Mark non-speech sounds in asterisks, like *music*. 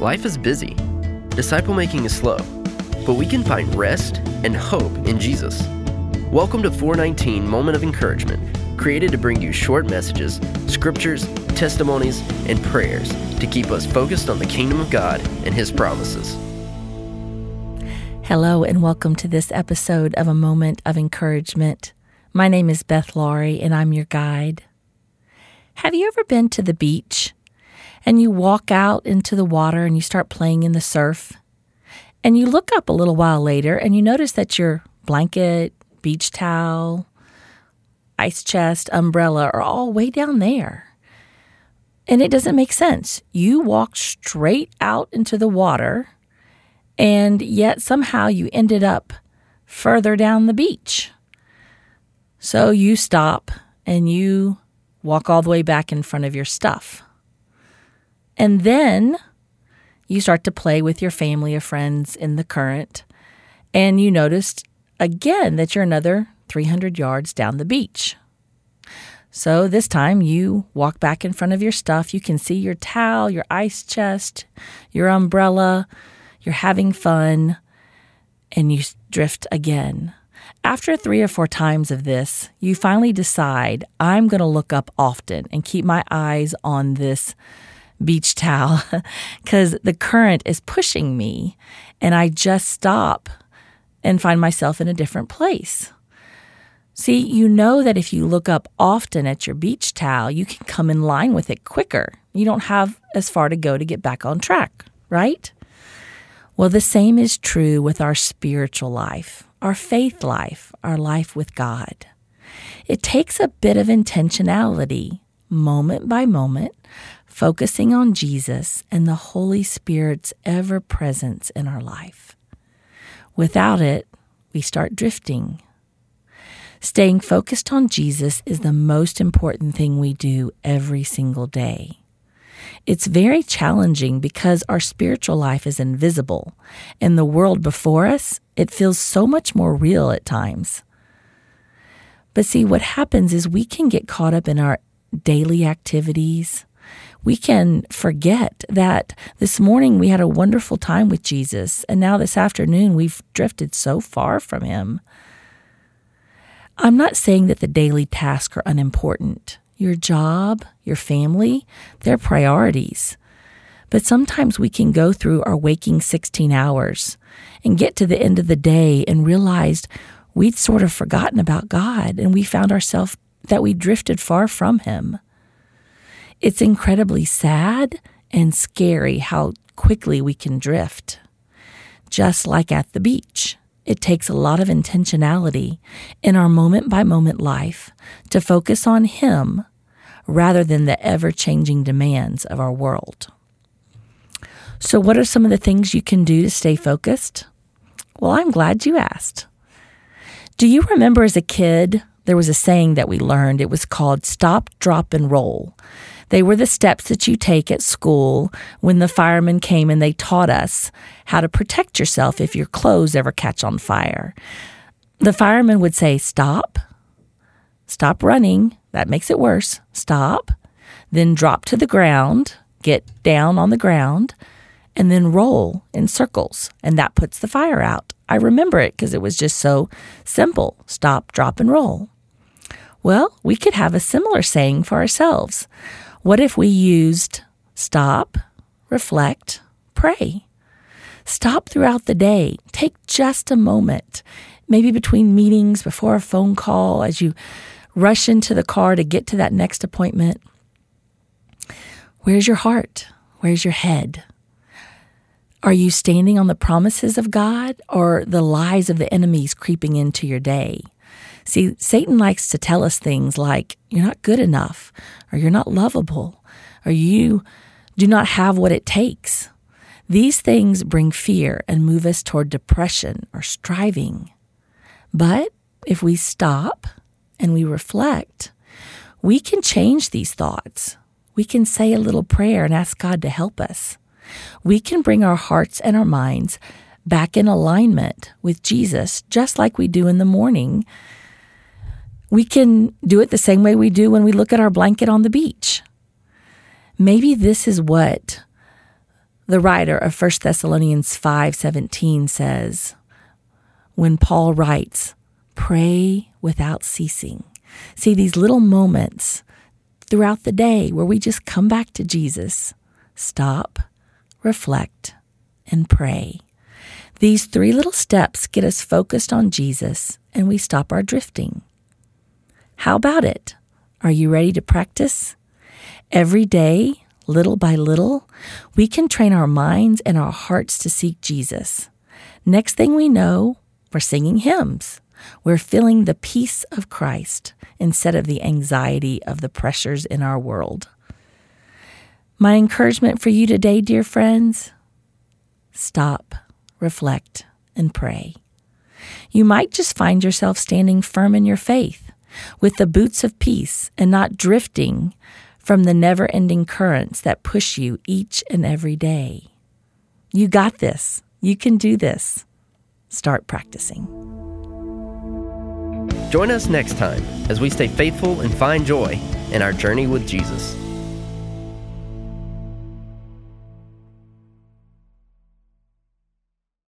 Life is busy, disciple making is slow, but we can find rest and hope in Jesus. Welcome to 419 Moment of Encouragement, created to bring you short messages, scriptures, testimonies, and prayers to keep us focused on the kingdom of God and His promises. Hello, and welcome to this episode of A Moment of Encouragement. My name is Beth Laurie, and I'm your guide. Have you ever been to the beach and you walk out into the water and you start playing in the surf? And you look up a little while later and you notice that your blanket, beach towel, ice chest, umbrella are all way down there. And it doesn't make sense. You walked straight out into the water, and yet somehow you ended up further down the beach. So you stop and you walk all the way back in front of your stuff. And then you start to play with your family or friends in the current, and you noticed again that you're another 300 yards down the beach. So this time you walk back in front of your stuff. You can see your towel, your ice chest, your umbrella. You're having fun, and you drift again. After three or four times of this, you finally decide, I'm going to look up often and keep my eyes on this beach towel *laughs* because the current is pushing me and I just stop and find myself in a different place. See, you know that if you look up often at your beach towel, you can come in line with it quicker. You don't have as far to go to get back on track, right? Well, the same is true with our spiritual life our faith life, our life with God. It takes a bit of intentionality, moment by moment, focusing on Jesus and the Holy Spirit's ever presence in our life. Without it, we start drifting. Staying focused on Jesus is the most important thing we do every single day. It's very challenging because our spiritual life is invisible, and the world before us, it feels so much more real at times. But see, what happens is we can get caught up in our daily activities. We can forget that this morning we had a wonderful time with Jesus, and now this afternoon we've drifted so far from Him. I'm not saying that the daily tasks are unimportant your job, your family, they're priorities. But sometimes we can go through our waking 16 hours and get to the end of the day and realize we'd sort of forgotten about God and we found ourselves that we drifted far from Him. It's incredibly sad and scary how quickly we can drift, just like at the beach. It takes a lot of intentionality in our moment by moment life to focus on Him rather than the ever changing demands of our world. So, what are some of the things you can do to stay focused? Well, I'm glad you asked. Do you remember as a kid, there was a saying that we learned? It was called stop, drop, and roll. They were the steps that you take at school when the firemen came and they taught us how to protect yourself if your clothes ever catch on fire. The firemen would say, Stop, stop running. That makes it worse. Stop. Then drop to the ground, get down on the ground, and then roll in circles. And that puts the fire out. I remember it because it was just so simple stop, drop, and roll. Well, we could have a similar saying for ourselves. What if we used stop, reflect, pray? Stop throughout the day. Take just a moment, maybe between meetings, before a phone call, as you rush into the car to get to that next appointment. Where's your heart? Where's your head? Are you standing on the promises of God or the lies of the enemies creeping into your day? See, Satan likes to tell us things like, you're not good enough, or you're not lovable, or you do not have what it takes. These things bring fear and move us toward depression or striving. But if we stop and we reflect, we can change these thoughts. We can say a little prayer and ask God to help us. We can bring our hearts and our minds back in alignment with Jesus, just like we do in the morning. We can do it the same way we do when we look at our blanket on the beach. Maybe this is what The writer of 1 Thessalonians 5:17 says, when Paul writes, "Pray without ceasing." See these little moments throughout the day where we just come back to Jesus, stop, reflect, and pray. These three little steps get us focused on Jesus and we stop our drifting. How about it? Are you ready to practice? Every day, little by little, we can train our minds and our hearts to seek Jesus. Next thing we know, we're singing hymns. We're feeling the peace of Christ instead of the anxiety of the pressures in our world. My encouragement for you today, dear friends stop, reflect, and pray. You might just find yourself standing firm in your faith with the boots of peace and not drifting from the never ending currents that push you each and every day. You got this. You can do this. Start practicing. Join us next time as we stay faithful and find joy in our journey with Jesus.